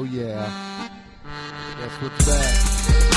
Oh yeah. Guess what's back?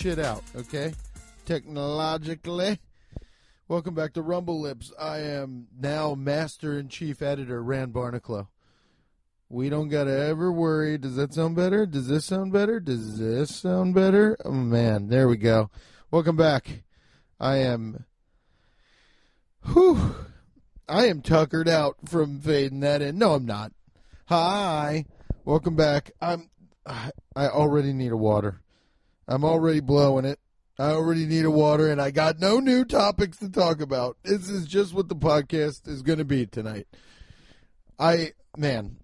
Shit out, okay? Technologically. Welcome back to Rumble Lips. I am now Master and Chief Editor Rand Barnacle. We don't gotta ever worry. Does that sound better? Does this sound better? Does this sound better? Oh man, there we go. Welcome back. I am. Whew. I am tuckered out from fading that in. No, I'm not. Hi, welcome back. I'm. I already need a water. I'm already blowing it. I already need a water, and I got no new topics to talk about. This is just what the podcast is going to be tonight. I man,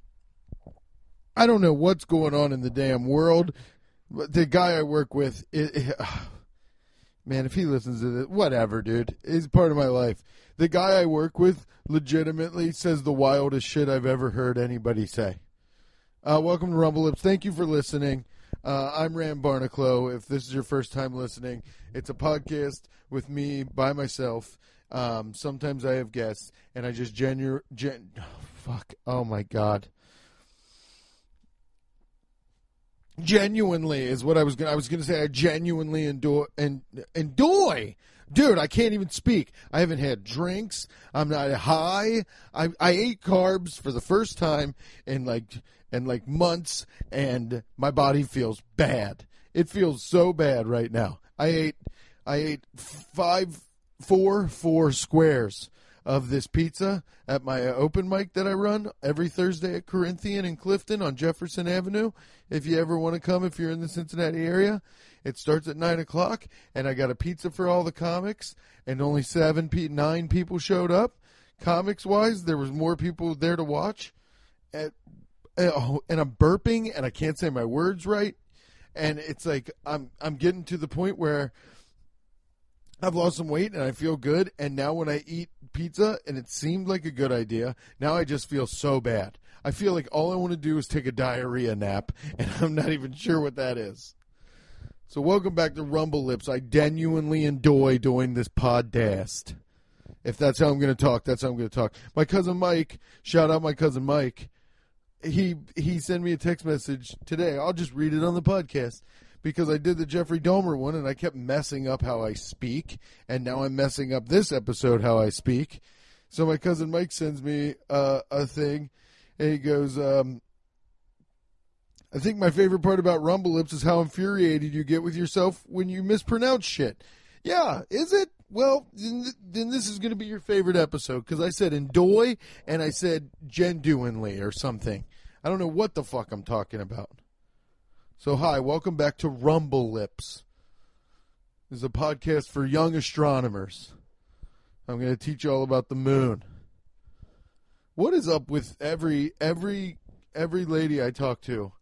I don't know what's going on in the damn world. The guy I work with, it, it- man, if he listens to this, whatever, dude. He's part of my life. The guy I work with legitimately says the wildest shit I've ever heard anybody say. Uh, welcome to Rumble Lips. Thank you for listening. Uh, I'm Rand Barnacle. If this is your first time listening, it's a podcast with me by myself. Um, sometimes I have guests, and I just genu- gen- oh, fuck. Oh my god. Genuinely is what I was gonna. I was gonna say I genuinely enjoy and enjoy. Dude, I can't even speak. I haven't had drinks. I'm not high. I I ate carbs for the first time in like in like months, and my body feels bad. It feels so bad right now. I ate I ate five four four squares of this pizza at my open mic that I run every Thursday at Corinthian in Clifton on Jefferson Avenue. If you ever want to come, if you're in the Cincinnati area, it starts at nine o'clock, and I got a pizza for all the comics, and only seven, nine people showed up. Comics wise, there was more people there to watch, and, oh, and I'm burping, and I can't say my words right, and it's like I'm I'm getting to the point where I've lost some weight and I feel good. And now when I eat pizza and it seemed like a good idea, now I just feel so bad. I feel like all I want to do is take a diarrhea nap, and I'm not even sure what that is. So welcome back to Rumble Lips. I genuinely enjoy doing this podcast. If that's how I'm going to talk, that's how I'm going to talk. My cousin Mike, shout out my cousin Mike. He he sent me a text message today. I'll just read it on the podcast because I did the Jeffrey Dahmer one and I kept messing up how I speak, and now I'm messing up this episode how I speak. So my cousin Mike sends me uh, a thing, and he goes, um, "I think my favorite part about Rumble Lips is how infuriated you get with yourself when you mispronounce shit." Yeah, is it? Well, then, th- then this is going to be your favorite episode because I said endoy and I said genuinely or something. I don't know what the fuck I'm talking about. So, hi, welcome back to Rumble Lips. This is a podcast for young astronomers. I'm going to teach you all about the moon. What is up with every every every lady I talk to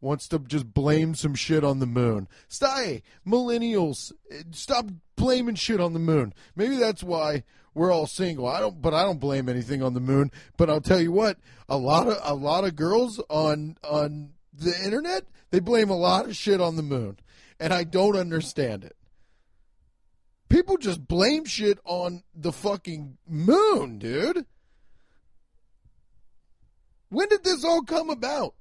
wants to just blame some shit on the moon? Stay, millennials, eh, stop blaming shit on the moon. Maybe that's why we're all single. I don't, but I don't blame anything on the moon. But I'll tell you what, a lot of a lot of girls on on the internet they blame a lot of shit on the moon, and I don't understand it. People just blame shit on the fucking moon, dude. When did this all come about?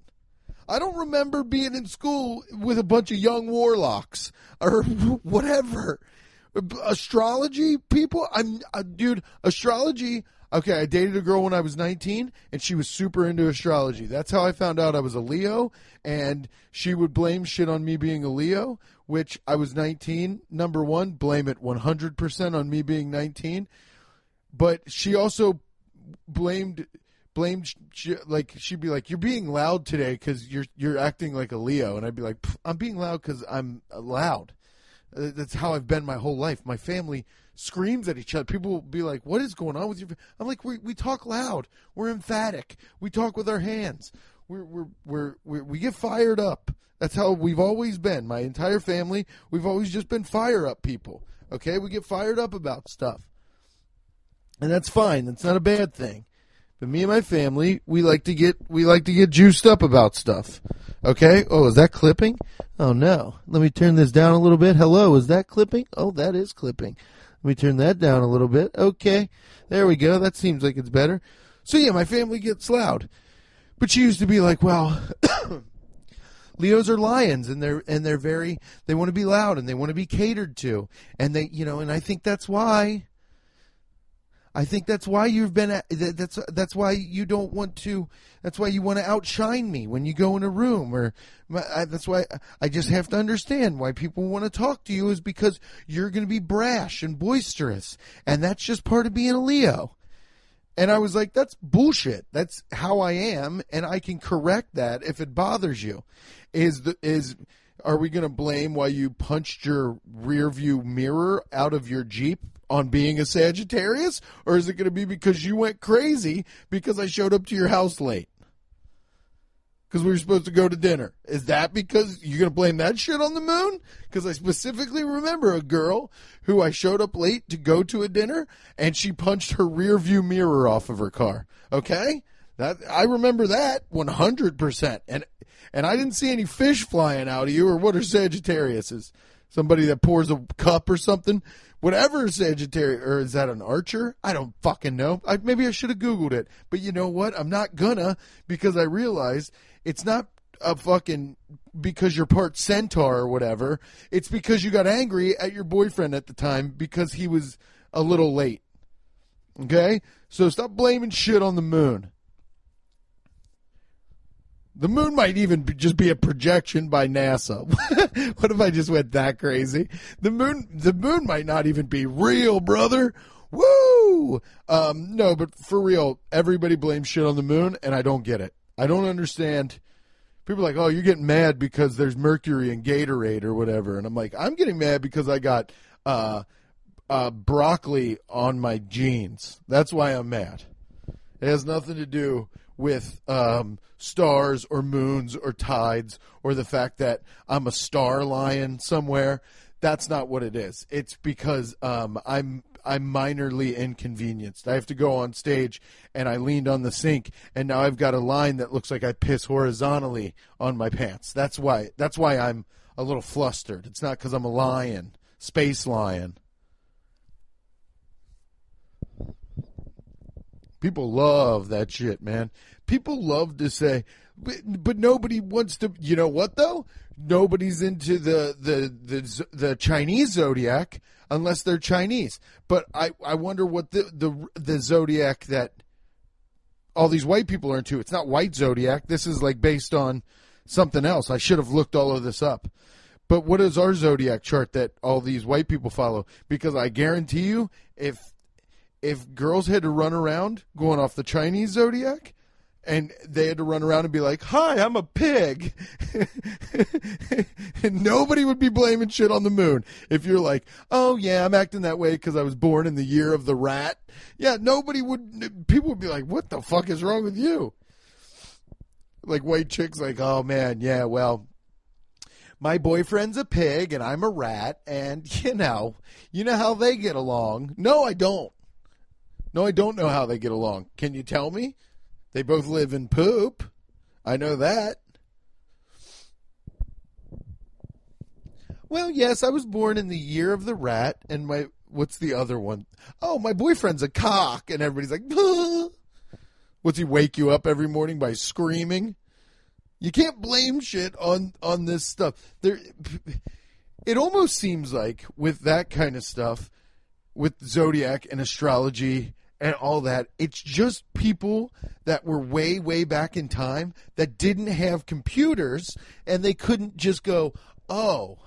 I don't remember being in school with a bunch of young warlocks or whatever. Astrology people, I'm uh, dude, astrology Okay, I dated a girl when I was 19, and she was super into astrology. That's how I found out I was a Leo, and she would blame shit on me being a Leo, which I was 19. Number one, blame it 100% on me being 19. But she also blamed blamed like she'd be like you're being loud today because you're you're acting like a leo and i'd be like i'm being loud because i'm loud uh, that's how i've been my whole life my family screams at each other people will be like what is going on with you i'm like we, we talk loud we're emphatic we talk with our hands we're, we're, we're, we're we get fired up that's how we've always been my entire family we've always just been fire up people okay we get fired up about stuff and that's fine that's not a bad thing but me and my family, we like to get we like to get juiced up about stuff. Okay? Oh, is that clipping? Oh no. Let me turn this down a little bit. Hello, is that clipping? Oh, that is clipping. Let me turn that down a little bit. Okay. There we go. That seems like it's better. So yeah, my family gets loud. But she used to be like, well, Leos are lions and they're and they're very they want to be loud and they want to be catered to. And they, you know, and I think that's why I think that's why you've been. That's that's why you don't want to. That's why you want to outshine me when you go in a room, or that's why I just have to understand why people want to talk to you is because you're going to be brash and boisterous, and that's just part of being a Leo. And I was like, that's bullshit. That's how I am, and I can correct that if it bothers you. Is the is are we going to blame why you punched your rear view mirror out of your Jeep on being a Sagittarius? Or is it going to be because you went crazy because I showed up to your house late? Because we were supposed to go to dinner. Is that because you're going to blame that shit on the moon? Because I specifically remember a girl who I showed up late to go to a dinner and she punched her rear view mirror off of her car. Okay? That I remember that 100%. And and I didn't see any fish flying out of you or what are Sagittariuses? Somebody that pours a cup or something? Whatever Sagittarius, or is that an Archer? I don't fucking know. I, maybe I should have Googled it. But you know what? I'm not gonna because I realize it's not a fucking because you're part centaur or whatever. It's because you got angry at your boyfriend at the time because he was a little late. Okay? So stop blaming shit on the moon. The moon might even just be a projection by NASA. what if I just went that crazy? The moon, the moon might not even be real, brother. Woo! Um, no, but for real, everybody blames shit on the moon, and I don't get it. I don't understand. People are like, oh, you're getting mad because there's mercury in Gatorade or whatever, and I'm like, I'm getting mad because I got uh, uh, broccoli on my jeans. That's why I'm mad. It has nothing to do with um, stars or moons or tides or the fact that I'm a star lion somewhere. That's not what it is. It's because um, I'm I'm minorly inconvenienced. I have to go on stage and I leaned on the sink and now I've got a line that looks like I piss horizontally on my pants. That's why that's why I'm a little flustered. It's not cuz I'm a lion, space lion. People love that shit, man. People love to say, but, but nobody wants to. You know what though? Nobody's into the the the the Chinese zodiac unless they're Chinese. But I I wonder what the the the zodiac that all these white people are into. It's not white zodiac. This is like based on something else. I should have looked all of this up. But what is our zodiac chart that all these white people follow? Because I guarantee you, if if girls had to run around going off the Chinese zodiac, and they had to run around and be like, "Hi, I'm a pig," and nobody would be blaming shit on the moon if you're like, "Oh yeah, I'm acting that way because I was born in the year of the rat." Yeah, nobody would. People would be like, "What the fuck is wrong with you?" Like white chicks, like, "Oh man, yeah, well." My boyfriend's a pig and I'm a rat, and you know, you know how they get along. No, I don't. No, I don't know how they get along. Can you tell me? They both live in poop. I know that. Well, yes, I was born in the year of the rat, and my what's the other one? Oh, my boyfriend's a cock, and everybody's like, what's he wake you up every morning by screaming? You can't blame shit on on this stuff. There, it almost seems like with that kind of stuff, with zodiac and astrology and all that. It's just people that were way, way back in time that didn't have computers and they couldn't just go, oh,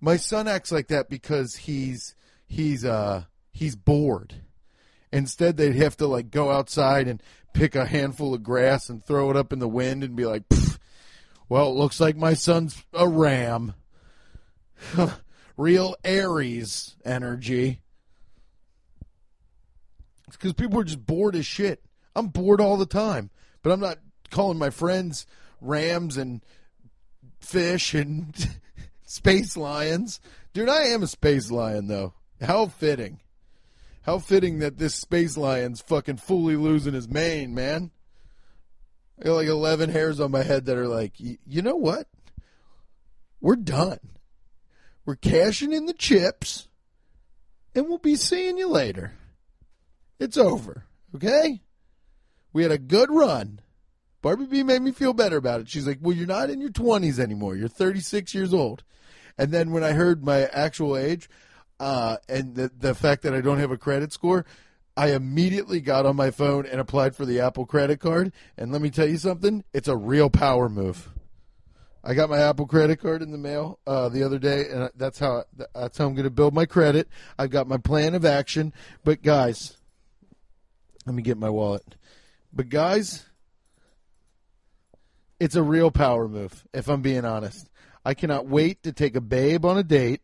my son acts like that because he's he's uh he's bored. Instead, they'd have to like go outside and pick a handful of grass and throw it up in the wind and be like, "Well, it looks like my son's a ram." Real Aries energy. It's because people are just bored as shit. I'm bored all the time, but I'm not calling my friends rams and fish and space lions. Dude, I am a space lion, though. How fitting. How fitting that this space lion's fucking fully losing his mane, man. I got like 11 hairs on my head that are like, you know what? We're done. We're cashing in the chips, and we'll be seeing you later. It's over, okay? We had a good run. Barbie B made me feel better about it. She's like, Well, you're not in your 20s anymore. You're 36 years old. And then when I heard my actual age uh, and the, the fact that I don't have a credit score, I immediately got on my phone and applied for the Apple credit card. And let me tell you something, it's a real power move. I got my Apple credit card in the mail uh, the other day, and that's how that's how I'm going to build my credit. I've got my plan of action. But guys, let me get my wallet. But guys, it's a real power move. If I'm being honest, I cannot wait to take a babe on a date.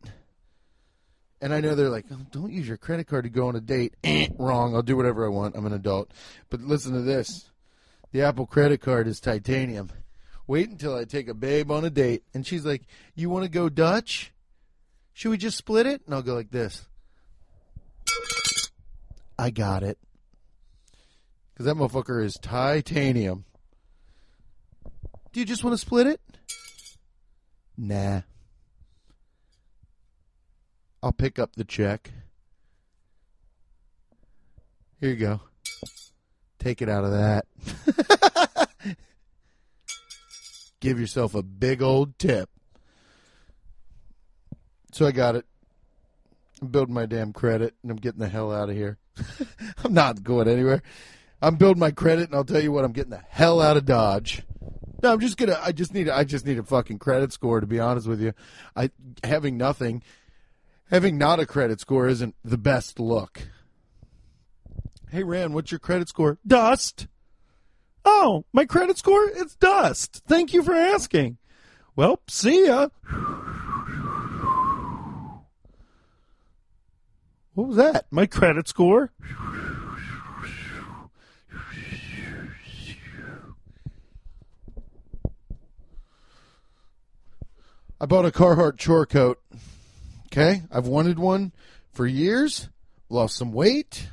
And I know they're like, oh, don't use your credit card to go on a date. Eh, wrong. I'll do whatever I want. I'm an adult. But listen to this the Apple credit card is titanium. Wait until I take a babe on a date. And she's like, you want to go Dutch? Should we just split it? And I'll go like this. I got it. Because that motherfucker is titanium. Do you just want to split it? Nah. I'll pick up the check. Here you go. Take it out of that. Give yourself a big old tip. So I got it. I'm building my damn credit and I'm getting the hell out of here. I'm not going anywhere. I'm building my credit and I'll tell you what, I'm getting the hell out of Dodge. No, I'm just gonna. I just need. I just need a fucking credit score. To be honest with you, I having nothing, having not a credit score isn't the best look. Hey, Rand, what's your credit score? Dust. Oh, my credit score? It's dust. Thank you for asking. Well, see ya. What was that? My credit score? I bought a Carhartt chore coat. Okay, I've wanted one for years. Lost some weight.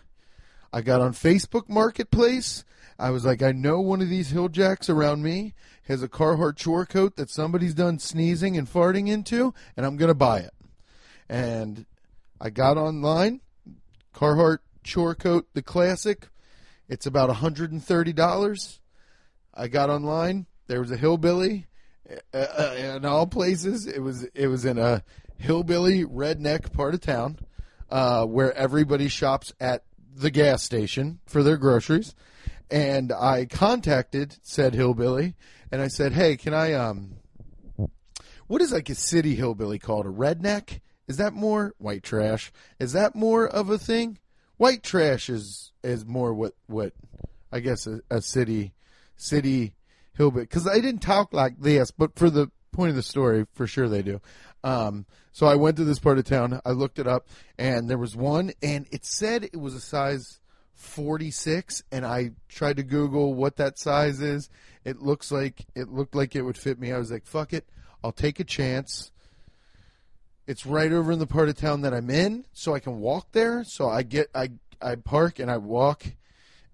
I got on Facebook Marketplace. I was like, I know one of these hill jacks around me has a Carhartt chore coat that somebody's done sneezing and farting into, and I'm gonna buy it. And I got online, Carhartt chore coat, the classic. It's about $130. I got online. There was a hillbilly uh, uh, in all places. It was it was in a hillbilly redneck part of town uh, where everybody shops at the gas station for their groceries. And I contacted said hillbilly, and I said, "Hey, can I um, what is like a city hillbilly called? A redneck? Is that more white trash? Is that more of a thing? White trash is is more what what I guess a, a city city hillbilly because they didn't talk like this, but for the point of the story, for sure they do. Um, so I went to this part of town. I looked it up, and there was one, and it said it was a size 46, and I tried to Google what that size is. It looks like it looked like it would fit me. I was like, "Fuck it, I'll take a chance." It's right over in the part of town that I'm in, so I can walk there. So I get I I park and I walk,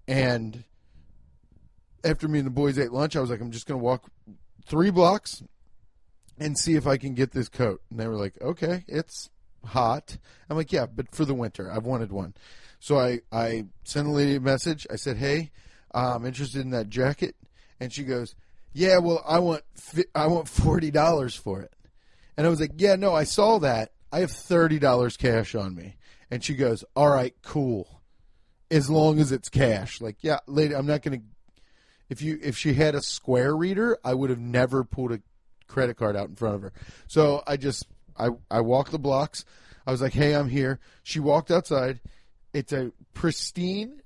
and after me and the boys ate lunch, I was like, I'm just going to walk three blocks and see if I can get this coat. And they were like, okay, it's hot. I'm like, yeah, but for the winter, I've wanted one. So I, I sent a lady a message. I said, hey, I'm interested in that jacket. And she goes, yeah, well, I want, I want $40 for it. And I was like, yeah, no, I saw that. I have thirty dollars cash on me, and she goes, "All right, cool, as long as it's cash." Like, yeah, lady, I'm not gonna. If you if she had a Square reader, I would have never pulled a credit card out in front of her. So I just I I walked the blocks. I was like, "Hey, I'm here." She walked outside. It's a pristine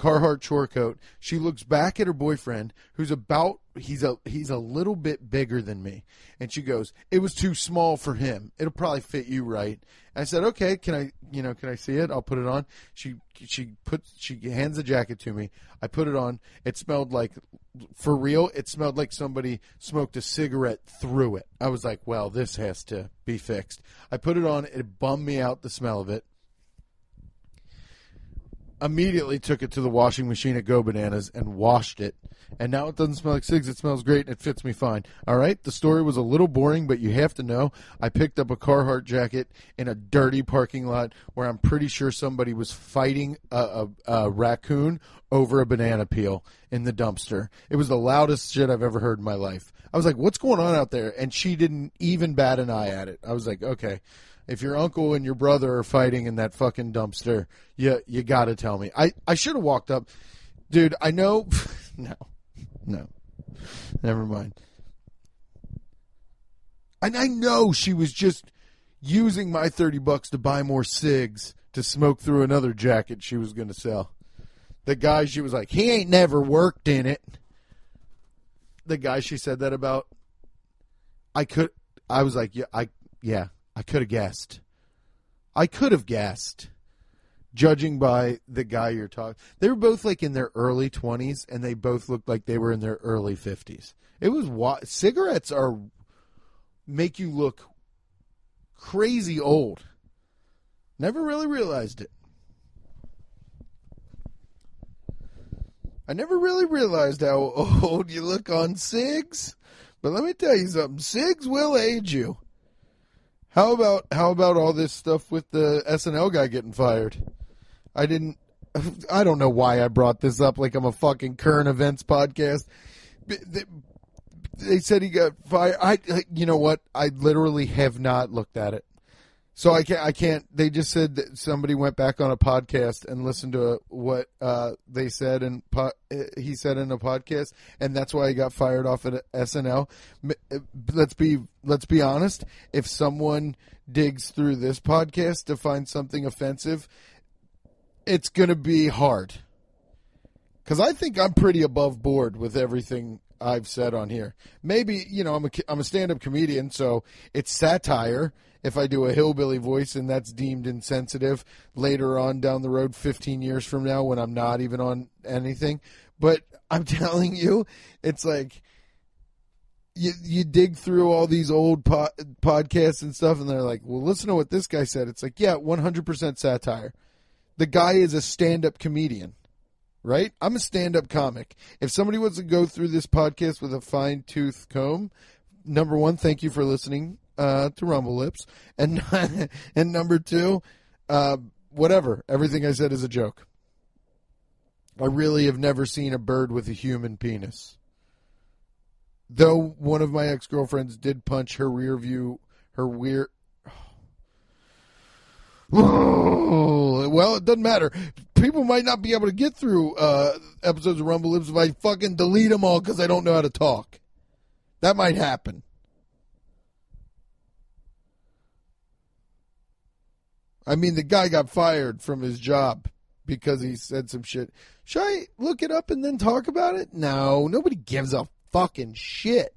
Carhartt chore coat. She looks back at her boyfriend, who's about he's a he's a little bit bigger than me, and she goes, "It was too small for him. It'll probably fit you right." I said, "Okay, can I you know can I see it? I'll put it on." She she puts she hands the jacket to me. I put it on. It smelled like for real. It smelled like somebody smoked a cigarette through it. I was like, "Well, this has to be fixed." I put it on. It bummed me out the smell of it immediately took it to the washing machine at Go Bananas and washed it. And now it doesn't smell like cigs. It smells great and it fits me fine. All right. The story was a little boring, but you have to know I picked up a Carhartt jacket in a dirty parking lot where I'm pretty sure somebody was fighting a, a, a raccoon over a banana peel in the dumpster. It was the loudest shit I've ever heard in my life. I was like, what's going on out there? And she didn't even bat an eye at it. I was like, okay if your uncle and your brother are fighting in that fucking dumpster, you you got to tell me. I I should have walked up, dude. I know, no, no, never mind. And I know she was just using my thirty bucks to buy more cigs to smoke through another jacket she was going to sell. The guy she was like, he ain't never worked in it. The guy she said that about, I could. I was like, yeah, I yeah, I could have guessed. I could have guessed, judging by the guy you're talking. They were both like in their early 20s, and they both looked like they were in their early 50s. It was cigarettes are make you look crazy old. Never really realized it. I never really realized how old you look on cigs. But let me tell you something, cigs will age you. How about how about all this stuff with the SNL guy getting fired? I didn't. I don't know why I brought this up like I'm a fucking current events podcast. They said he got fired. I, you know what? I literally have not looked at it. So I can't. I can't. They just said that somebody went back on a podcast and listened to what uh, they said and po- he said in a podcast, and that's why he got fired off at SNL. Let's be let's be honest. If someone digs through this podcast to find something offensive, it's going to be hard. Because I think I'm pretty above board with everything I've said on here. Maybe you know I'm a I'm a stand up comedian, so it's satire if I do a hillbilly voice and that's deemed insensitive later on down the road 15 years from now when I'm not even on anything. But I'm telling you, it's like you you dig through all these old po- podcasts and stuff, and they're like, "Well, listen to what this guy said." It's like, yeah, 100% satire. The guy is a stand-up comedian, right? I'm a stand-up comic. If somebody wants to go through this podcast with a fine-tooth comb, number one, thank you for listening uh, to Rumble Lips, and and number two, uh, whatever. Everything I said is a joke. I really have never seen a bird with a human penis. Though one of my ex girlfriends did punch her rear view, her weird. well, it doesn't matter. People might not be able to get through uh, episodes of Rumble Lips if I fucking delete them all because I don't know how to talk. That might happen. I mean, the guy got fired from his job because he said some shit. Should I look it up and then talk about it? No, nobody gives a fucking shit.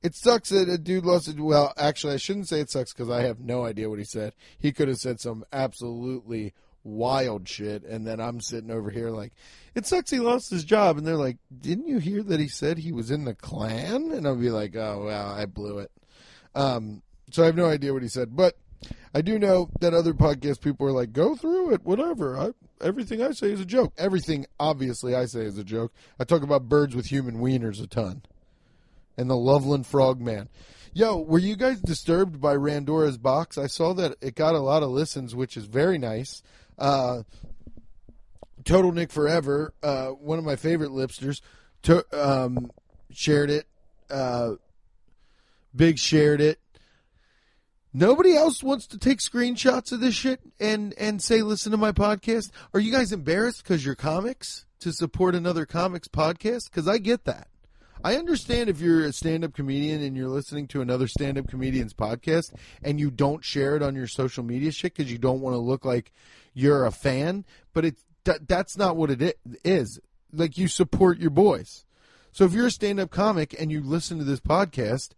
It sucks that a dude lost it. Well, actually, I shouldn't say it sucks because I have no idea what he said. He could have said some absolutely wild shit, and then I'm sitting over here like, it sucks he lost his job. And they're like, didn't you hear that he said he was in the Klan? And I'll be like, oh, well, I blew it. Um, so I have no idea what he said. But I do know that other podcast people are like, go through it, whatever. I, everything I say is a joke. Everything, obviously, I say is a joke. I talk about birds with human wieners a ton. And the Loveland Frogman. Yo, were you guys disturbed by Randora's box? I saw that it got a lot of listens, which is very nice. Uh, Total Nick Forever, uh, one of my favorite lipsters, to, um, shared it. Uh, Big shared it. Nobody else wants to take screenshots of this shit and and say listen to my podcast. Are you guys embarrassed because you're comics to support another comics podcast? Because I get that. I understand if you're a stand-up comedian and you're listening to another stand-up comedian's podcast and you don't share it on your social media shit because you don't want to look like you're a fan. But it that, that's not what it is. Like you support your boys. So if you're a stand-up comic and you listen to this podcast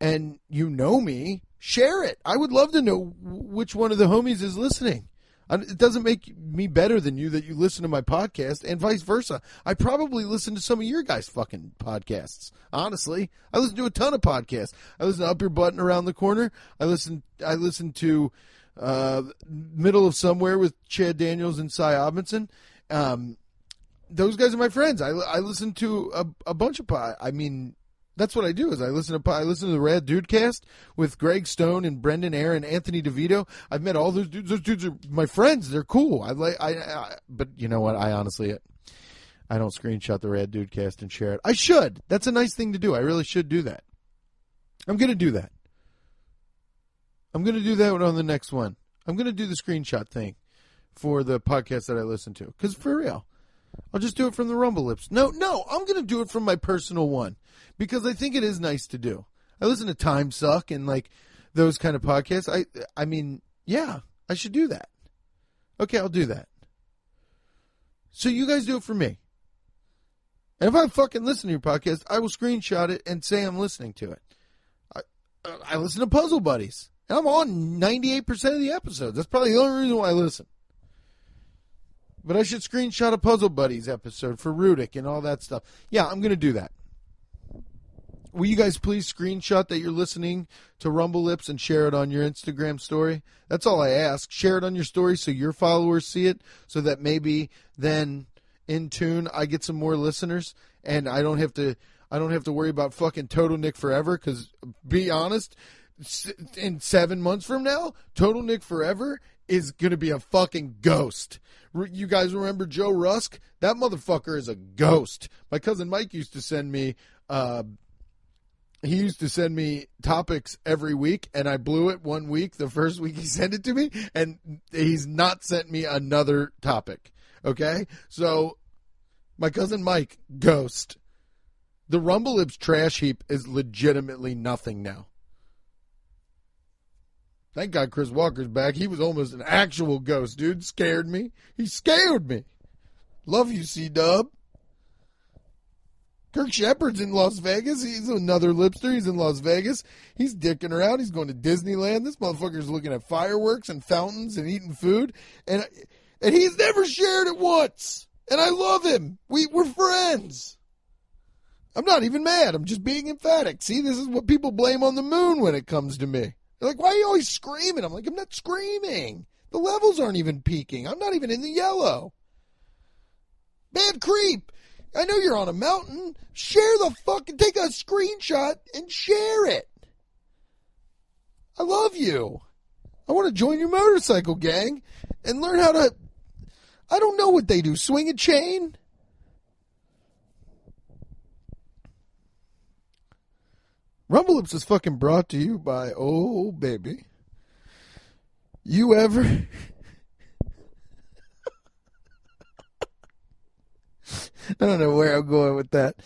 and you know me, share it. I would love to know which one of the homies is listening. It doesn't make me better than you that you listen to my podcast, and vice versa. I probably listen to some of your guys' fucking podcasts. Honestly, I listen to a ton of podcasts. I listen to Up Your Button Around the Corner. I listen. I listen to uh, Middle of Somewhere with Chad Daniels and Cy Amundson. Um, those guys are my friends. I, I listen to a, a bunch of pod. I mean, that's what I do. Is I listen to I listen to the Rad Dude Cast with Greg Stone and Brendan Aaron, and Anthony DeVito. I've met all those dudes. Those dudes are my friends. They're cool. I like. I, I but you know what? I honestly, I don't screenshot the Rad Dude Cast and share it. I should. That's a nice thing to do. I really should do that. I'm gonna do that. I'm gonna do that on the next one. I'm gonna do the screenshot thing for the podcast that I listen to. Because for real, I'll just do it from the Rumble Lips. No, no, I'm going to do it from my personal one because I think it is nice to do. I listen to Time Suck and like those kind of podcasts. I, I mean, yeah, I should do that. Okay, I'll do that. So you guys do it for me. And if I fucking listen to your podcast, I will screenshot it and say I'm listening to it. I, I listen to Puzzle Buddies. And I'm on 98% of the episodes. That's probably the only reason why I listen. But I should screenshot a Puzzle Buddies episode for Rudick and all that stuff. Yeah, I'm going to do that. Will you guys please screenshot that you're listening to Rumble Lips and share it on your Instagram story? That's all I ask. Share it on your story so your followers see it, so that maybe then in tune I get some more listeners and I don't have to I don't have to worry about fucking Total Nick forever. Because be honest, in seven months from now, Total Nick Forever is going to be a fucking ghost. You guys remember Joe Rusk? That motherfucker is a ghost. My cousin Mike used to send me. Uh, he used to send me topics every week, and I blew it one week. The first week he sent it to me, and he's not sent me another topic. Okay, so my cousin Mike, ghost. The Rumble Lips trash heap is legitimately nothing now. Thank God Chris Walker's back. He was almost an actual ghost, dude. Scared me. He scared me. Love you, C Dub. Kirk Shepard's in Las Vegas. He's another lipster. He's in Las Vegas. He's dicking around. He's going to Disneyland. This motherfucker's looking at fireworks and fountains and eating food. And and he's never shared it once. And I love him. We we're friends. I'm not even mad. I'm just being emphatic. See, this is what people blame on the moon when it comes to me. They're like, why are you always screaming? I'm like, I'm not screaming. The levels aren't even peaking. I'm not even in the yellow. Bad creep. I know you're on a mountain. Share the fucking, take a screenshot and share it. I love you. I want to join your motorcycle gang and learn how to, I don't know what they do, swing a chain? Rumble Lips is fucking brought to you by Oh Baby. You ever. I don't know where I'm going with that.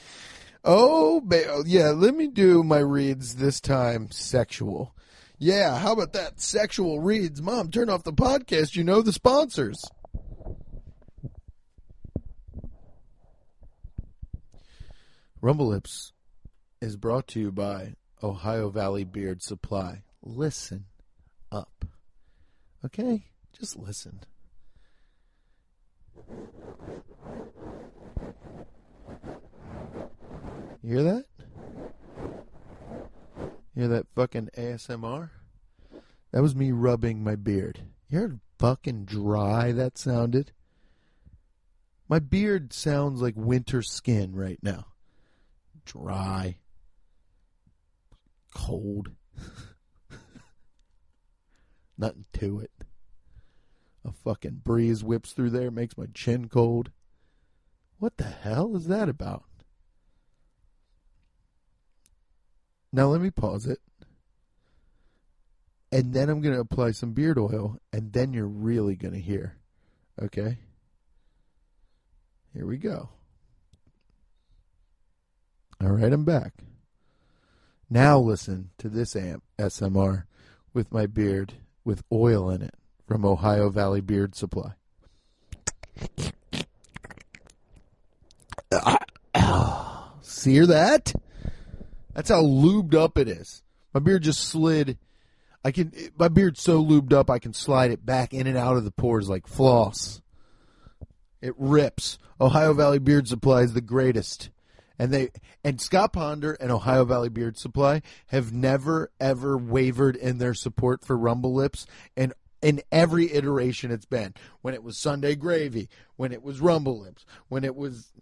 Oh, ba- oh, yeah, let me do my reads this time sexual. Yeah, how about that? Sexual reads. Mom, turn off the podcast. You know the sponsors. Rumble Lips is brought to you by Ohio Valley Beard Supply. Listen up. Okay? Just listen. You hear that? You hear that fucking ASMR? That was me rubbing my beard. You heard fucking dry that sounded? My beard sounds like winter skin right now. Dry. Cold. Nothing to it. A fucking breeze whips through there, makes my chin cold. What the hell is that about? Now let me pause it. and then I'm going to apply some beard oil, and then you're really going to hear. Okay? Here we go. All right, I'm back. Now listen to this amp SMR with my beard with oil in it from Ohio Valley Beard Supply. See that? That's how lubed up it is. My beard just slid. I can my beard's so lubed up I can slide it back in and out of the pores like floss. It rips. Ohio Valley Beard Supply is the greatest. And they and Scott Ponder and Ohio Valley Beard Supply have never ever wavered in their support for Rumble Lips and in every iteration it's been. When it was Sunday Gravy, when it was Rumble Lips, when it was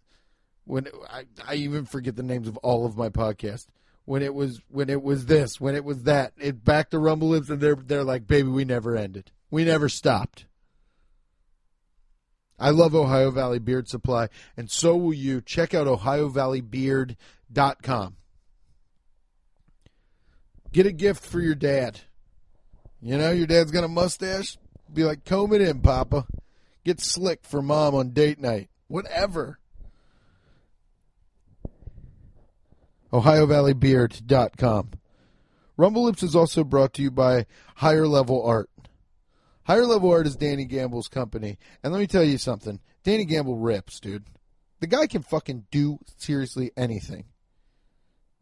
when it, I, I even forget the names of all of my podcasts. When it was when it was this, when it was that, it back to Rumble Lips, and they're they're like, baby, we never ended, we never stopped. I love Ohio Valley Beard Supply, and so will you. Check out OhioValleyBeard.com. Get a gift for your dad. You know, your dad's got a mustache. Be like, comb it in, Papa. Get slick for mom on date night. Whatever. OhioValleyBeard.com. Rumble Lips is also brought to you by Higher Level Art. Higher Level Art is Danny Gamble's company. And let me tell you something Danny Gamble rips, dude. The guy can fucking do seriously anything.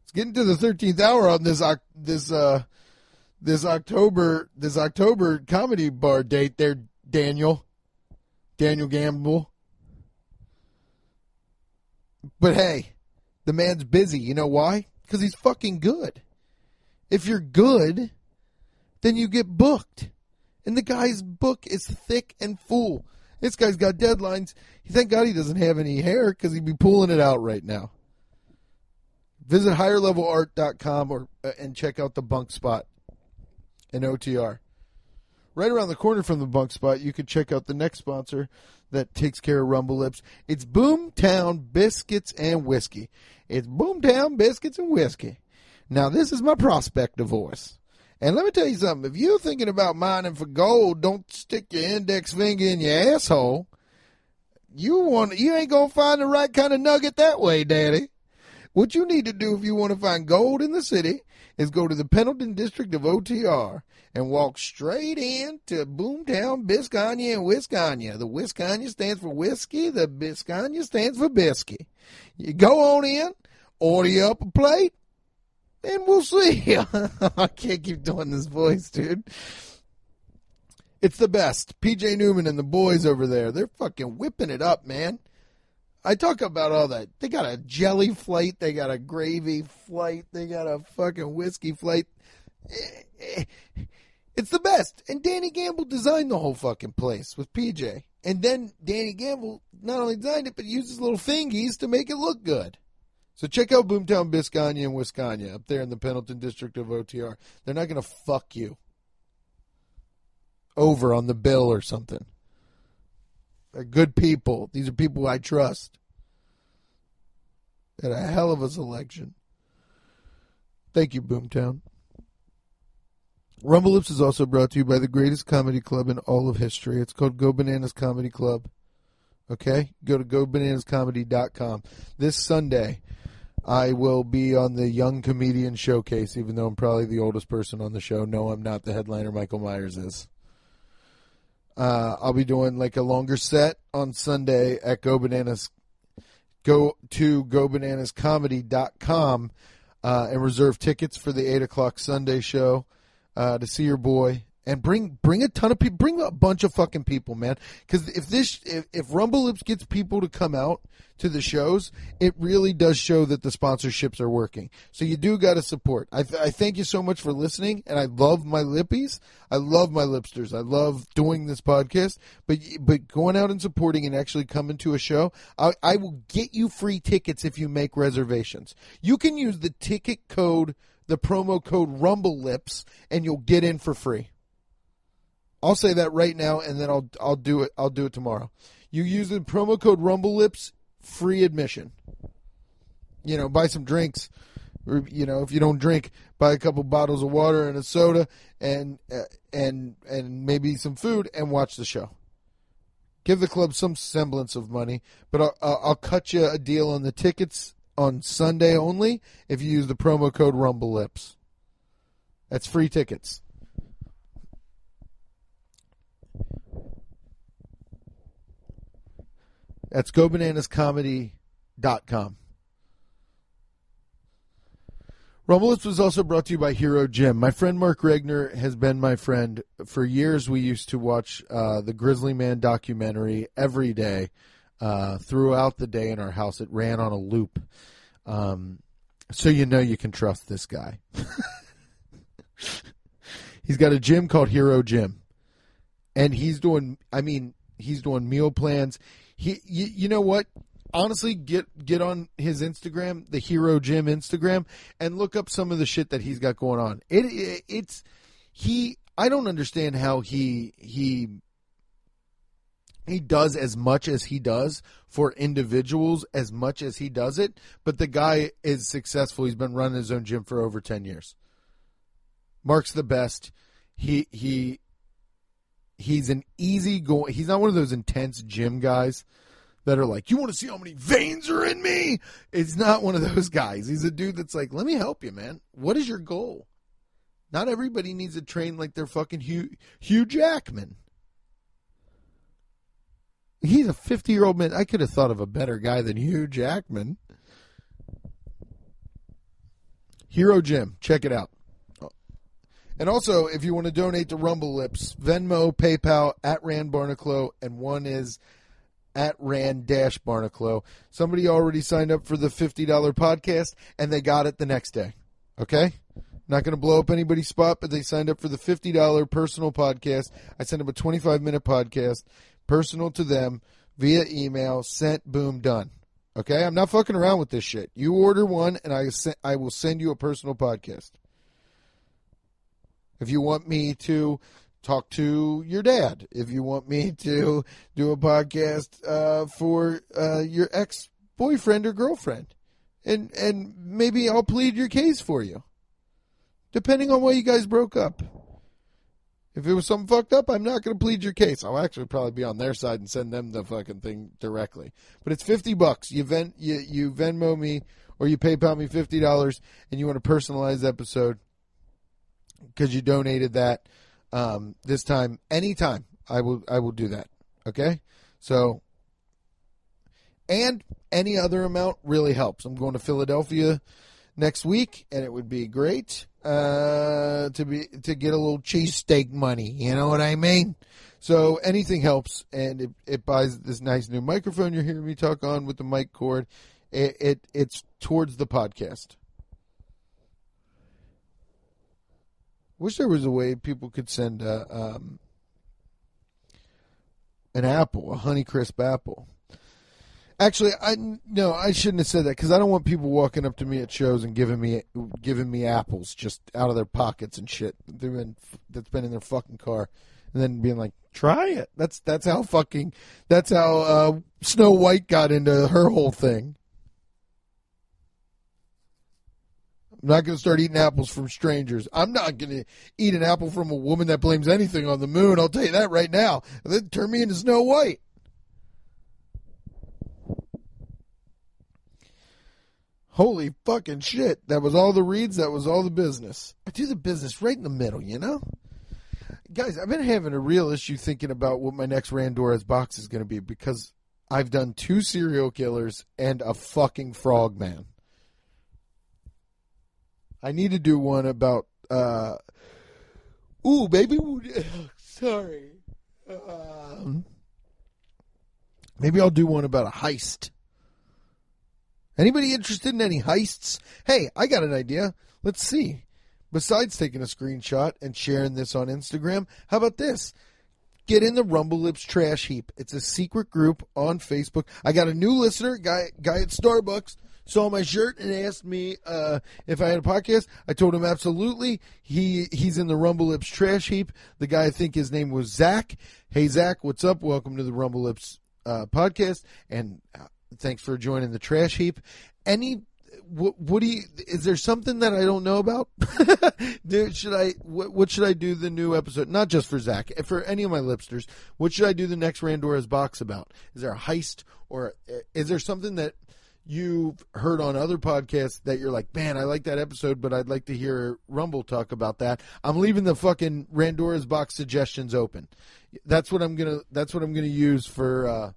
It's getting to the 13th hour on this this uh this October this October comedy bar date there Daniel Daniel Gamble. But hey, the man's busy. You know why? Because he's fucking good. If you're good, then you get booked. And the guy's book is thick and full. This guy's got deadlines. Thank God he doesn't have any hair because he'd be pulling it out right now. Visit higherlevelart.com or uh, and check out the bunk spot in OTR. Right around the corner from the bunk spot, you could check out the next sponsor that takes care of Rumble Lips. It's Boomtown Biscuits and Whiskey. It's Boomtown Biscuits and Whiskey. Now, this is my prospector voice. And let me tell you something. If you're thinking about mining for gold, don't stick your index finger in your asshole. You want you ain't gonna find the right kind of nugget that way, Daddy. What you need to do if you want to find gold in the city is go to the Pendleton district of OTR and walk straight in to Boomtown, Biscayne, and Wisconsin. The Wisconsin stands for whiskey. The Biscayne stands for biscuit. You go on in, order you up a plate, and we'll see. I can't keep doing this voice, dude. It's the best. PJ Newman and the boys over there, they're fucking whipping it up, man. I talk about all that. They got a jelly flight, they got a gravy flight, they got a fucking whiskey flight. Eh, eh, it's the best. And Danny Gamble designed the whole fucking place with PJ. And then Danny Gamble not only designed it, but used his little fingies to make it look good. So check out Boomtown Biscayne in Wisconsin, up there in the Pendleton district of OTR. They're not going to fuck you over on the bill or something. They're good people. These are people I trust. Had a hell of a selection. Thank you, Boomtown. Rumble Lips is also brought to you by the greatest comedy club in all of history. It's called Go Bananas Comedy Club. Okay? Go to gobananascomedy.com. This Sunday, I will be on the Young Comedian Showcase, even though I'm probably the oldest person on the show. No, I'm not. The headliner, Michael Myers, is. Uh, I'll be doing like a longer set on Sunday at Go Bananas. Go to gobananascomedy.com uh, and reserve tickets for the 8 o'clock Sunday show uh, to see your boy and bring bring a ton of people, bring a bunch of fucking people, man. Because if this if, if Rumble Lips gets people to come out to the shows, it really does show that the sponsorships are working. So you do got to support. I, th- I thank you so much for listening, and I love my lippies. I love my lipsters. I love doing this podcast. But but going out and supporting and actually coming to a show, I, I will get you free tickets if you make reservations. You can use the ticket code, the promo code Rumble Lips, and you'll get in for free. I'll say that right now, and then I'll I'll do it. I'll do it tomorrow. You use the promo code Rumble Lips, free admission. You know, buy some drinks, Or, you know, if you don't drink, buy a couple bottles of water and a soda, and uh, and and maybe some food, and watch the show. Give the club some semblance of money, but I'll, I'll cut you a deal on the tickets on Sunday only if you use the promo code Rumble Lips. That's free tickets. That's GoBananasComedy.com. Rumble Lips was also brought to you by Hero Gym. My friend Mark Regner has been my friend for years. We used to watch uh, the Grizzly Man documentary every day uh, throughout the day in our house. It ran on a loop. Um, so you know you can trust this guy. he's got a gym called Hero Gym. And he's doing, I mean, he's doing meal plans. He, you, you know what? honestly get get on his Instagram, the Hero Gym Instagram, and look up some of the shit that he's got going on. It, it it's he. I don't understand how he he he does as much as he does for individuals as much as he does it, but the guy is successful. He's been running his own gym for over ten years. Mark's the best. He he he's an easy going. He's not one of those intense gym guys that are like, "You want to see how many veins are in me?" It's not one of those guys. He's a dude that's like, "Let me help you, man. What is your goal?" Not everybody needs to train like they're fucking Hugh Hugh Jackman. He's a 50 year old man. I could have thought of a better guy than Hugh Jackman. Hero Gym, check it out. And also, if you want to donate to Rumble Lips, Venmo, PayPal at Rand Barnacle, and one is at Rand Dash Barnacle. Somebody already signed up for the $50 podcast and they got it the next day. Okay? Not going to blow up anybody's spot, but they signed up for the $50 personal podcast. I sent them a 25 minute podcast, personal to them, via email, sent, boom, done. Okay? I'm not fucking around with this shit. You order one and I, I will send you a personal podcast. If you want me to talk to your dad. If you want me to do a podcast uh, for uh, your ex boyfriend or girlfriend, and and maybe I'll plead your case for you, depending on why you guys broke up. If it was something fucked up, I'm not going to plead your case. I'll actually probably be on their side and send them the fucking thing directly. But it's fifty bucks. You ven you, you Venmo me or you PayPal me fifty dollars, and you want a personalized episode because you donated that um, this time, anytime, I will I will do that. Okay, so and any other amount really helps. I'm going to Philadelphia next week, and it would be great uh, to be to get a little cheesesteak money. You know what I mean? So anything helps, and it, it buys this nice new microphone you're hearing me talk on with the mic cord. It, it it's towards the podcast. Wish there was a way people could send a, um, an apple, a Honeycrisp apple. Actually, I no, I shouldn't have said that because I don't want people walking up to me at shows and giving me giving me apples just out of their pockets and shit. They've been that's been in their fucking car, and then being like, "Try it." That's that's how fucking that's how uh, Snow White got into her whole thing. I'm not going to start eating apples from strangers. I'm not going to eat an apple from a woman that blames anything on the moon. I'll tell you that right now. Then turn me into Snow White. Holy fucking shit. That was all the reads. That was all the business. I do the business right in the middle, you know? Guys, I've been having a real issue thinking about what my next Randora's box is going to be because I've done two serial killers and a fucking frogman. I need to do one about. Uh, ooh, baby. Sorry. Um, maybe I'll do one about a heist. Anybody interested in any heists? Hey, I got an idea. Let's see. Besides taking a screenshot and sharing this on Instagram, how about this? Get in the Rumble Lips trash heap. It's a secret group on Facebook. I got a new listener, guy guy at Starbucks saw my shirt and asked me uh, if I had a podcast. I told him absolutely. He he's in the Rumble Lips trash heap. The guy I think his name was Zach. Hey Zach, what's up? Welcome to the Rumble Lips uh, podcast, and uh, thanks for joining the trash heap. Any what, what do you? Is there something that I don't know about? Dude, should I? What, what, should I do the new episode? Not just for Zach, for any of my lipsters. What should I do the next Randora's box about? Is there a heist or is there something that you've heard on other podcasts that you're like, man, I like that episode, but I'd like to hear Rumble talk about that. I'm leaving the fucking Randora's box suggestions open. That's what I'm gonna. That's what I'm gonna use for uh,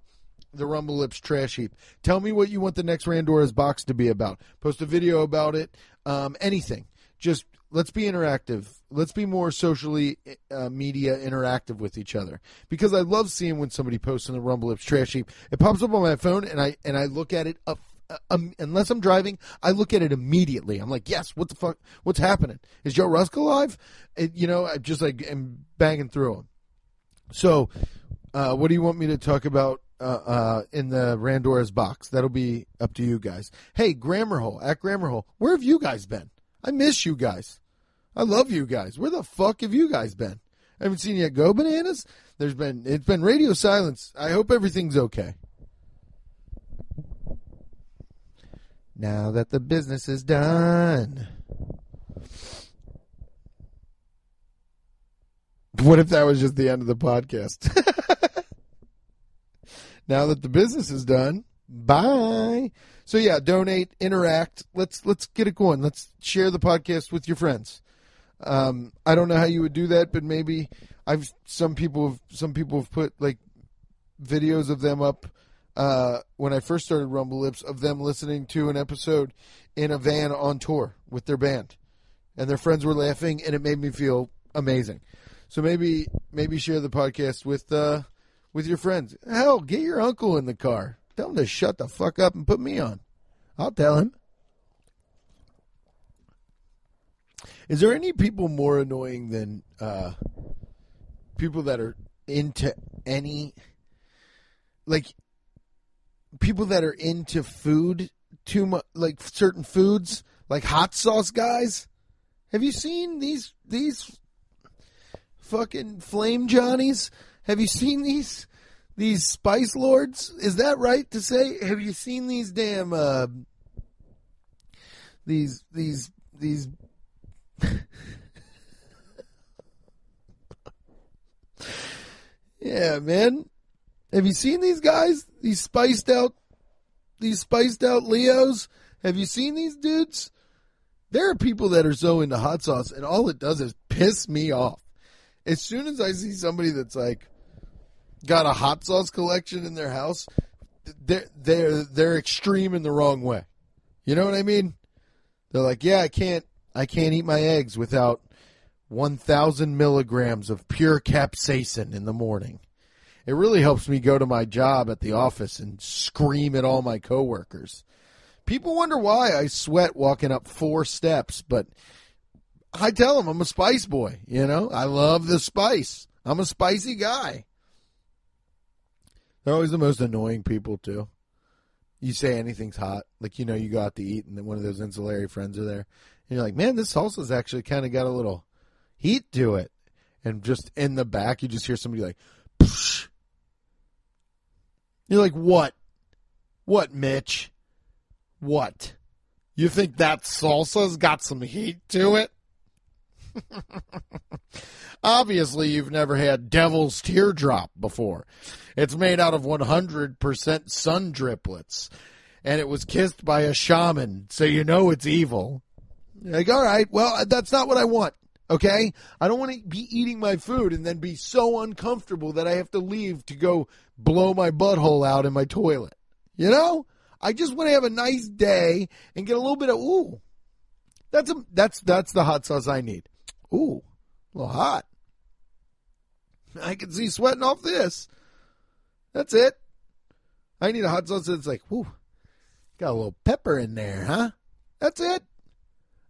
the Rumble Lips trash heap. Tell me what you want the next Randora's box to be about. Post a video about it. Um, anything. Just let's be interactive. Let's be more socially uh, media interactive with each other because I love seeing when somebody posts in the Rumble Lips trash heap. It pops up on my phone and I and I look at it uh, um, unless I'm driving, I look at it immediately. I'm like, yes, what the fuck? What's happening? Is Joe Rusk alive? It, you know, I just like am banging through them. So, uh, what do you want me to talk about uh, uh, in the Randora's box? That'll be up to you guys. Hey, Grammar Hole at Grammar Hole, where have you guys been? I miss you guys. I love you guys. Where the fuck have you guys been? I haven't seen you yet. Go bananas. There's been it's been radio silence. I hope everything's okay. Now that the business is done. What if that was just the end of the podcast? now that the business is done, bye. So yeah, donate, interact. Let's let's get it going. Let's share the podcast with your friends. Um, I don't know how you would do that, but maybe I've some people have some people have put like videos of them up uh, when I first started Rumble Lips of them listening to an episode in a van on tour with their band, and their friends were laughing, and it made me feel amazing. So maybe maybe share the podcast with uh, with your friends. Hell, get your uncle in the car. Tell him to shut the fuck up and put me on. I'll tell him. Is there any people more annoying than uh, people that are into any like people that are into food too much, like certain foods, like hot sauce guys. Have you seen these these fucking flame johnnies? Have you seen these these spice lords? Is that right to say? Have you seen these damn uh, these these these? yeah, man. Have you seen these guys? These spiced out, these spiced out Leos. Have you seen these dudes? There are people that are so into hot sauce, and all it does is piss me off. As soon as I see somebody that's like got a hot sauce collection in their house, they're they're they're extreme in the wrong way. You know what I mean? They're like, yeah, I can't I can't eat my eggs without one thousand milligrams of pure capsaicin in the morning it really helps me go to my job at the office and scream at all my coworkers. People wonder why I sweat walking up four steps, but I tell them I'm a spice boy. You know, I love the spice. I'm a spicy guy. They're always the most annoying people too. You say anything's hot, like you know, you go out to eat, and then one of those insulary friends are there, and you're like, "Man, this salsa's actually kind of got a little heat to it." And just in the back, you just hear somebody like, Psh! You're like, what? What, Mitch? What? You think that salsa's got some heat to it? Obviously, you've never had Devil's Teardrop before. It's made out of 100% sun driplets, and it was kissed by a shaman, so you know it's evil. like, all right, well, that's not what I want. Okay? I don't want to be eating my food and then be so uncomfortable that I have to leave to go blow my butthole out in my toilet. You know? I just want to have a nice day and get a little bit of ooh. That's a that's that's the hot sauce I need. Ooh, a little hot. I can see sweating off this. That's it. I need a hot sauce that's like, whoo, got a little pepper in there, huh? That's it.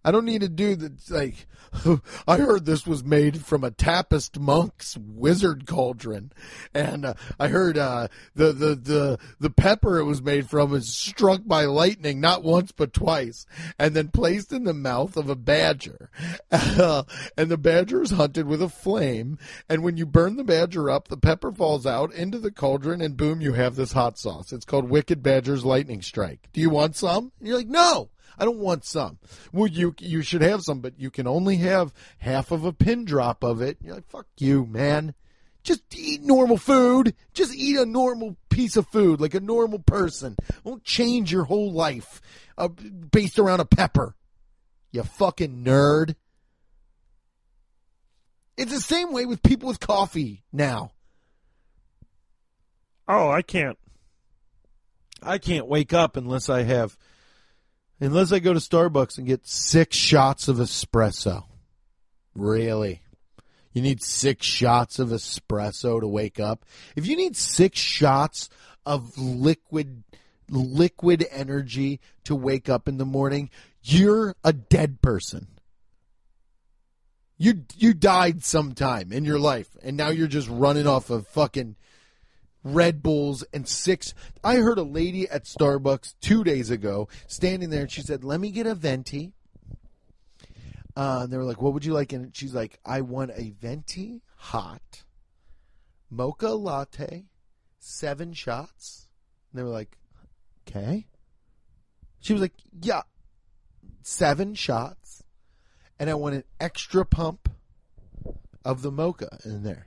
I don't need to do the like. I heard this was made from a Trappist monk's wizard cauldron, and uh, I heard uh, the the the the pepper it was made from was struck by lightning not once but twice, and then placed in the mouth of a badger, and the badger is hunted with a flame, and when you burn the badger up, the pepper falls out into the cauldron, and boom, you have this hot sauce. It's called Wicked Badger's Lightning Strike. Do you want some? And you're like, no. I don't want some. Well, you you should have some, but you can only have half of a pin drop of it. You're like, fuck you, man. Just eat normal food. Just eat a normal piece of food like a normal person. Don't change your whole life uh, based around a pepper. You fucking nerd. It's the same way with people with coffee now. Oh, I can't. I can't wake up unless I have, unless I go to Starbucks and get six shots of espresso. Really? You need six shots of espresso to wake up. If you need six shots of liquid, liquid energy to wake up in the morning, you're a dead person. You you died sometime in your life, and now you're just running off of fucking Red Bulls and six. I heard a lady at Starbucks two days ago standing there, and she said, "Let me get a venti." Uh, and they were like, "What would you like?" And she's like, "I want a venti hot mocha latte, seven shots." And they were like, "Okay." She was like, "Yeah, seven shots, and I want an extra pump of the mocha in there."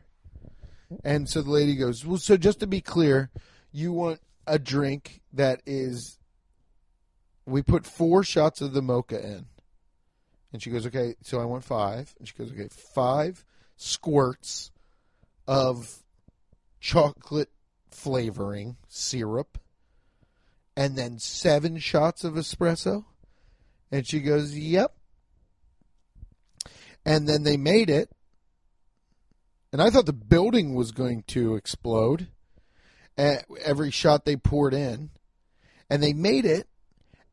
And so the lady goes, "Well, so just to be clear, you want a drink that is we put four shots of the mocha in." And she goes, "Okay, so I want 5." And she goes, "Okay, 5 squirts of chocolate flavoring syrup and then 7 shots of espresso?" And she goes, "Yep." And then they made it and I thought the building was going to explode at every shot they poured in. And they made it.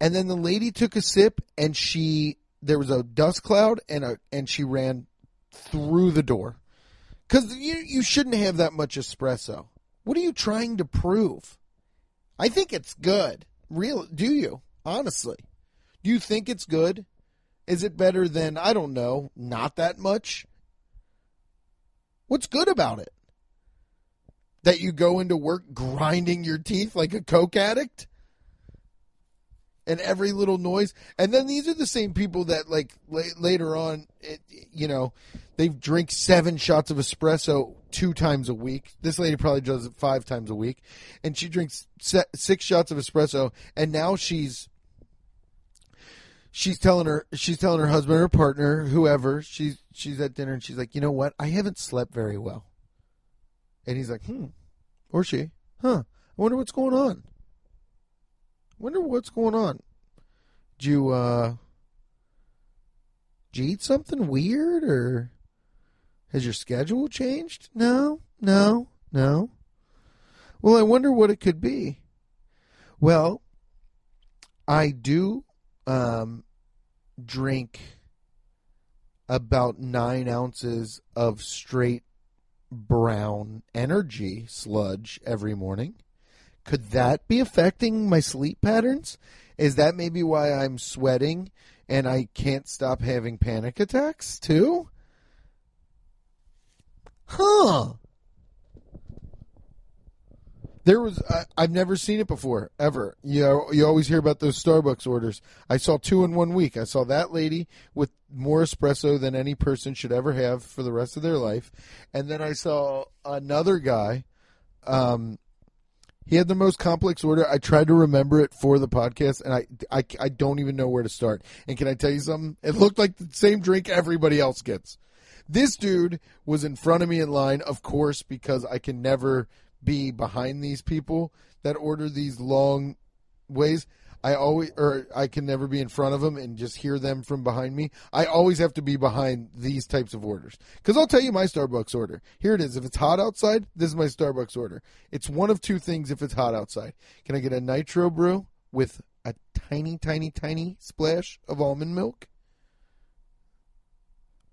And then the lady took a sip and she there was a dust cloud and a and she ran through the door. Cuz you you shouldn't have that much espresso. What are you trying to prove? I think it's good. Real do you? Honestly. Do you think it's good? Is it better than I don't know, not that much? What's good about it? That you go into work grinding your teeth like a coke addict? And every little noise. And then these are the same people that, like, la- later on, it, you know, they drink seven shots of espresso two times a week. This lady probably does it five times a week. And she drinks se- six shots of espresso. And now she's she's telling her she's telling her husband or partner whoever she's she's at dinner and she's like you know what? I haven't slept very well. And he's like hmm. Or she huh. I wonder what's going on. Wonder what's going on. Did you uh did you eat something weird or has your schedule changed? No no no. Well i wonder what it could be. Well i do um, drink about nine ounces of straight brown energy sludge every morning. Could that be affecting my sleep patterns? Is that maybe why I'm sweating and I can't stop having panic attacks too? Huh. There was I, I've never seen it before ever. You know, you always hear about those Starbucks orders. I saw two in one week. I saw that lady with more espresso than any person should ever have for the rest of their life, and then I saw another guy. Um, he had the most complex order. I tried to remember it for the podcast, and I, I, I don't even know where to start. And can I tell you something? It looked like the same drink everybody else gets. This dude was in front of me in line, of course, because I can never be behind these people that order these long ways. I always, or I can never be in front of them and just hear them from behind me. I always have to be behind these types of orders. Because I'll tell you my Starbucks order. Here it is. If it's hot outside, this is my Starbucks order. It's one of two things if it's hot outside. Can I get a nitro brew with a tiny, tiny, tiny splash of almond milk?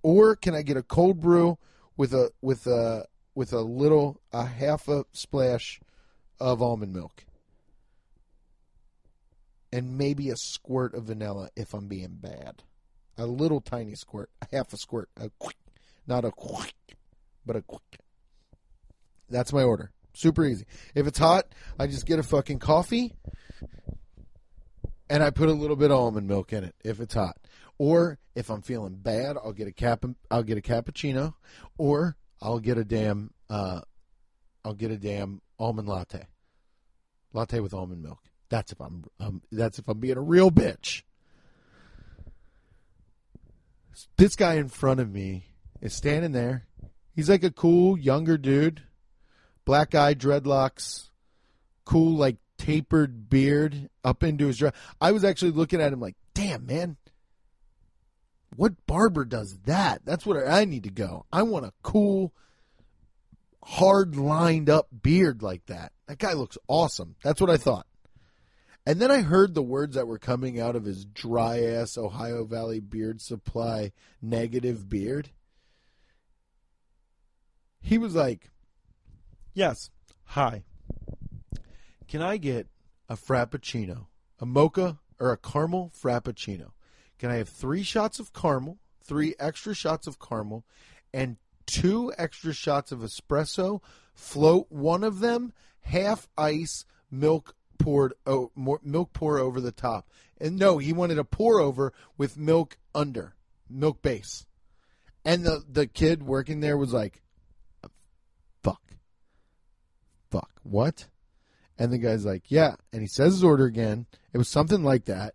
Or can I get a cold brew with a with a with a little a half a splash of almond milk? and maybe a squirt of vanilla if I'm being bad. A little tiny squirt, a half a squirt, a quick, not a quick, but a quick. That's my order. Super easy. If it's hot, I just get a fucking coffee and I put a little bit of almond milk in it if it's hot. Or if I'm feeling bad, I'll get a cap. I'll get a cappuccino, or I'll get a damn. Uh, I'll get a damn almond latte. Latte with almond milk. That's if I'm. Um, that's if I'm being a real bitch. This guy in front of me is standing there. He's like a cool younger dude, black eye, dreadlocks, cool like tapered beard up into his dress. I was actually looking at him like, damn man, what barber does that? That's where I need to go. I want a cool, hard lined up beard like that. That guy looks awesome. That's what I thought. And then I heard the words that were coming out of his dry ass Ohio Valley Beard Supply negative beard. He was like, Yes, hi. Can I get a Frappuccino, a mocha, or a caramel Frappuccino? Can I have three shots of caramel, three extra shots of caramel, and two extra shots of espresso? Float one of them, half ice, milk poured oh, more, milk pour over the top. And no, he wanted a pour over with milk under, milk base. And the the kid working there was like, "Fuck, fuck, what?" And the guy's like, "Yeah." And he says his order again. It was something like that.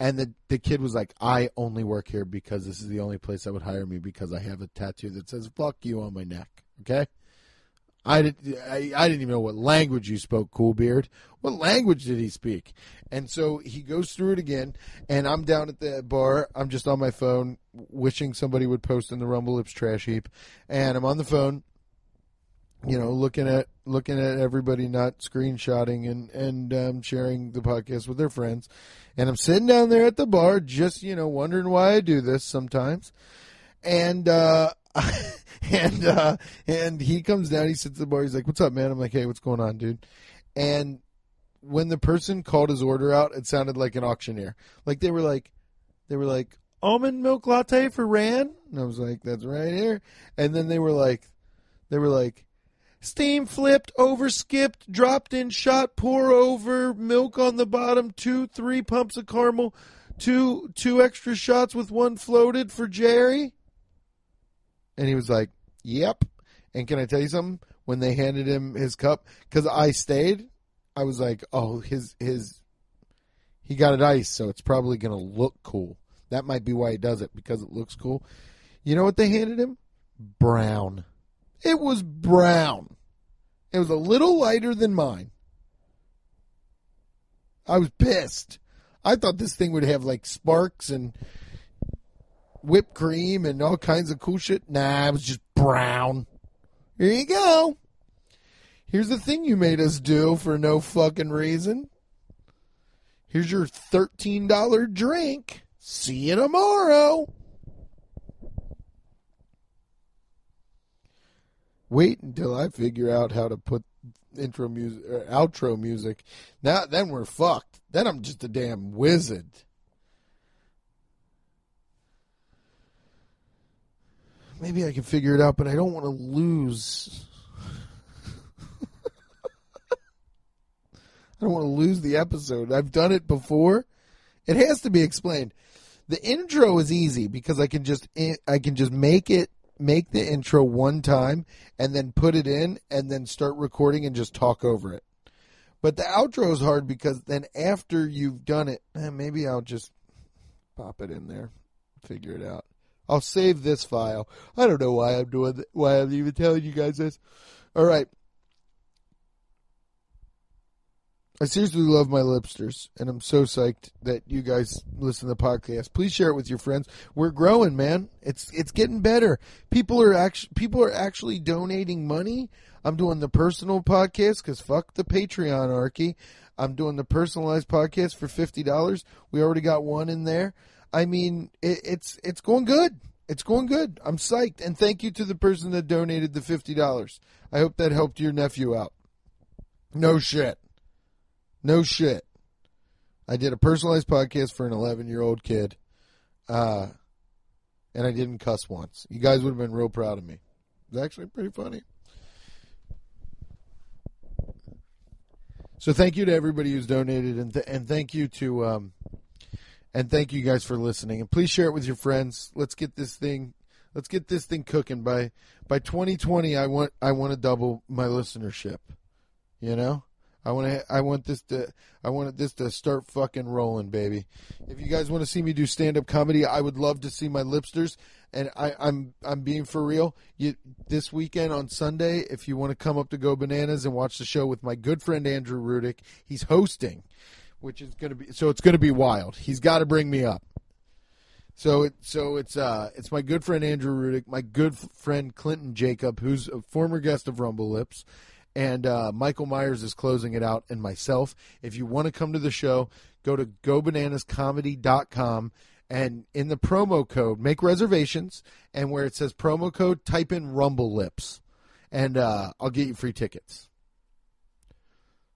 And the the kid was like, "I only work here because this is the only place that would hire me because I have a tattoo that says fuck you on my neck." Okay? I, did, I, I didn't even know what language you spoke, Coolbeard. What language did he speak? And so he goes through it again, and I'm down at the bar. I'm just on my phone, wishing somebody would post in the Rumble Lips trash heap. And I'm on the phone, you know, looking at looking at everybody not screenshotting and and um, sharing the podcast with their friends. And I'm sitting down there at the bar, just you know, wondering why I do this sometimes. And uh, and uh, and he comes down. He sits at the bar. He's like, "What's up, man?" I'm like, "Hey, what's going on, dude?" And when the person called his order out, it sounded like an auctioneer. Like they were like, they were like almond milk latte for Ran, and I was like, "That's right here." And then they were like, they were like, steam flipped, over skipped, dropped in shot, pour over, milk on the bottom, two, three pumps of caramel, two, two extra shots with one floated for Jerry. And he was like, "Yep." And can I tell you something? When they handed him his cup, because I stayed, I was like, "Oh, his his he got it iced, so it's probably to look cool." That might be why he does it because it looks cool. You know what they handed him? Brown. It was brown. It was a little lighter than mine. I was pissed. I thought this thing would have like sparks and whipped cream and all kinds of cool shit. Nah, it was just brown. Here you go. Here's the thing you made us do for no fucking reason. Here's your $13 drink. See you tomorrow. Wait until I figure out how to put intro music or outro music. Now then we're fucked. Then I'm just a damn wizard. Maybe I can figure it out, but I don't want to lose. I don't want to lose the episode. I've done it before. It has to be explained. The intro is easy because I can just I can just make it make the intro one time and then put it in and then start recording and just talk over it. But the outro is hard because then after you've done it, eh, maybe I'll just pop it in there, figure it out. I'll save this file. I don't know why I'm doing th- why I'm even telling you guys this. All right. I seriously love my lipsters, and I'm so psyched that you guys listen to the podcast. Please share it with your friends. We're growing, man. It's it's getting better. People are actually people are actually donating money. I'm doing the personal podcast because fuck the Patreon archy. I'm doing the personalized podcast for fifty dollars. We already got one in there. I mean, it, it's it's going good. It's going good. I'm psyched, and thank you to the person that donated the fifty dollars. I hope that helped your nephew out. No shit. No shit. I did a personalized podcast for an 11 year old kid, uh, and I didn't cuss once. You guys would have been real proud of me. It's actually pretty funny. So thank you to everybody who's donated, and th- and thank you to um, And thank you guys for listening. And please share it with your friends. Let's get this thing let's get this thing cooking by by 2020 I want I want to double my listenership. You know? I want to I want this to I want this to start fucking rolling, baby. If you guys want to see me do stand-up comedy, I would love to see my lipsters and I, I'm I'm being for real. You, this weekend on Sunday, if you want to come up to Go Bananas and watch the show with my good friend Andrew Rudick, he's hosting, which is going to be so it's going to be wild. He's got to bring me up. So it so it's uh it's my good friend Andrew Rudick, my good friend Clinton Jacob, who's a former guest of Rumble Lips, and uh, Michael Myers is closing it out, and myself. If you want to come to the show, go to gobananascomedy.com and in the promo code, make reservations, and where it says promo code, type in Rumble Lips, and uh, I'll get you free tickets.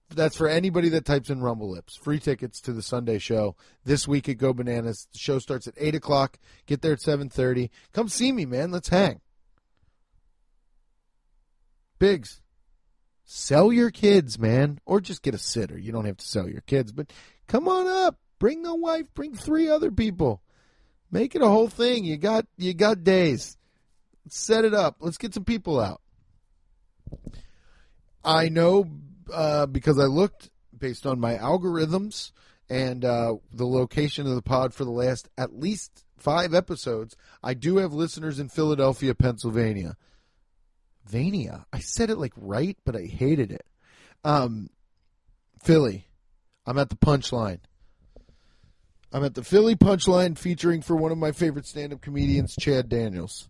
That's for anybody that types in Rumble Lips. Free tickets to the Sunday show this week at Go Bananas. The show starts at eight o'clock. Get there at seven thirty. Come see me, man. Let's hang. Biggs, sell your kids, man, or just get a sitter. You don't have to sell your kids, but come on up. Bring the wife. Bring three other people. Make it a whole thing. You got you got days. Set it up. Let's get some people out. I know uh, because I looked based on my algorithms and uh, the location of the pod for the last at least five episodes. I do have listeners in Philadelphia, Pennsylvania. Vania. I said it like right, but I hated it. Um, Philly. I'm at the punchline. I'm at the Philly Punchline featuring for one of my favorite stand up comedians, Chad Daniels.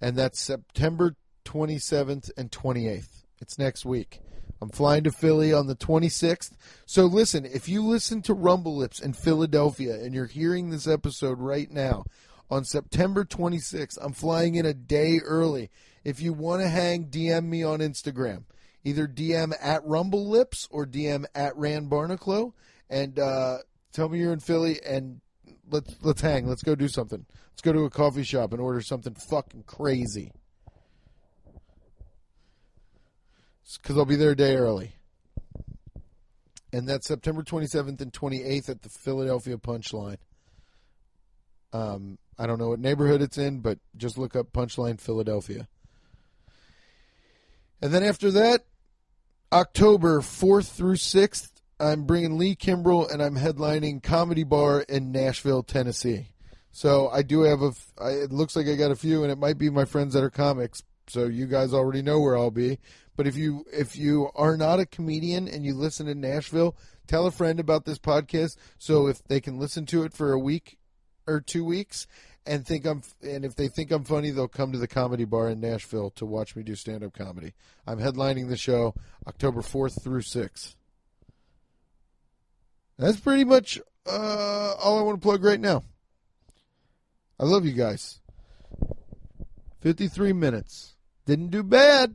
And that's September 27th and 28th. It's next week. I'm flying to Philly on the 26th. So listen, if you listen to Rumble Lips in Philadelphia and you're hearing this episode right now, on September 26th, I'm flying in a day early. If you want to hang, DM me on Instagram. Either DM at Rumble Lips or DM at Rand Barnacle. And, uh, tell me you're in Philly and let's let's hang. Let's go do something. Let's go to a coffee shop and order something fucking crazy. Because I'll be there a day early. And that's September 27th and 28th at the Philadelphia Punchline. Um, I don't know what neighborhood it's in, but just look up Punchline Philadelphia. And then after that, October 4th through 6th, I'm bringing Lee Kimbrell and I'm headlining Comedy Bar in Nashville, Tennessee. So I do have a. I, it looks like I got a few, and it might be my friends that are comics. So you guys already know where I'll be. But if you if you are not a comedian and you listen in Nashville, tell a friend about this podcast. So if they can listen to it for a week or two weeks, and think I'm and if they think I'm funny, they'll come to the comedy bar in Nashville to watch me do stand up comedy. I'm headlining the show October 4th through 6th. That's pretty much uh, all I want to plug right now. I love you guys. 53 minutes. Didn't do bad.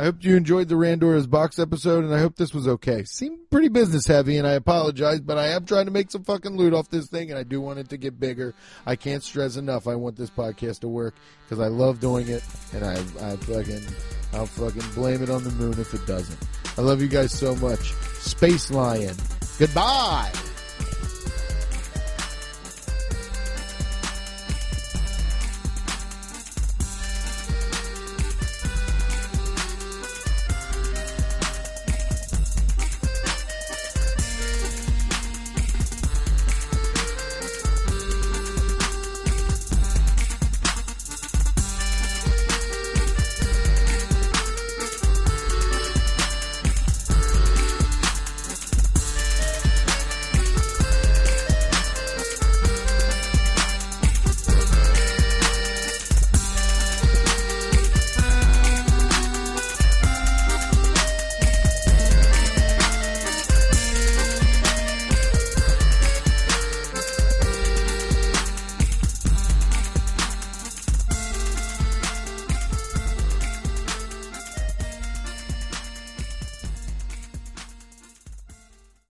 I hope you enjoyed the Randora's box episode, and I hope this was okay. Seemed pretty business heavy, and I apologize, but I am trying to make some fucking loot off this thing, and I do want it to get bigger. I can't stress enough. I want this podcast to work because I love doing it, and I, I fucking, I'll fucking blame it on the moon if it doesn't. I love you guys so much. Space Lion. Goodbye.